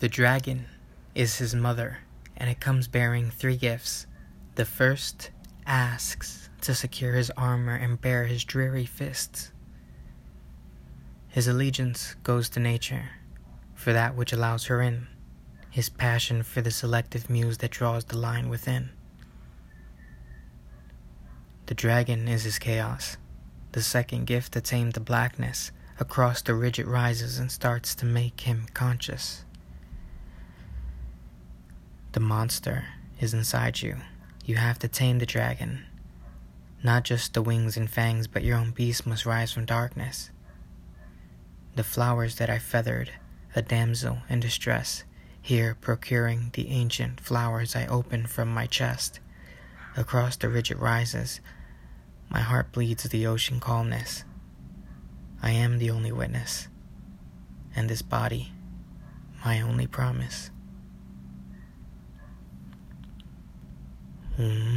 The dragon is his mother, and it comes bearing three gifts. The first asks to secure his armor and bear his dreary fists. His allegiance goes to nature, for that which allows her in, his passion for the selective muse that draws the line within. The dragon is his chaos, the second gift to tame the blackness across the ridge it rises and starts to make him conscious. The monster is inside you. You have to tame the dragon. Not just the wings and fangs, but your own beast must rise from darkness. The flowers that I feathered, a damsel in distress, here procuring the ancient flowers I open from my chest. Across the ridge it rises, my heart bleeds the ocean calmness. I am the only witness, and this body, my only promise. Mm-hmm.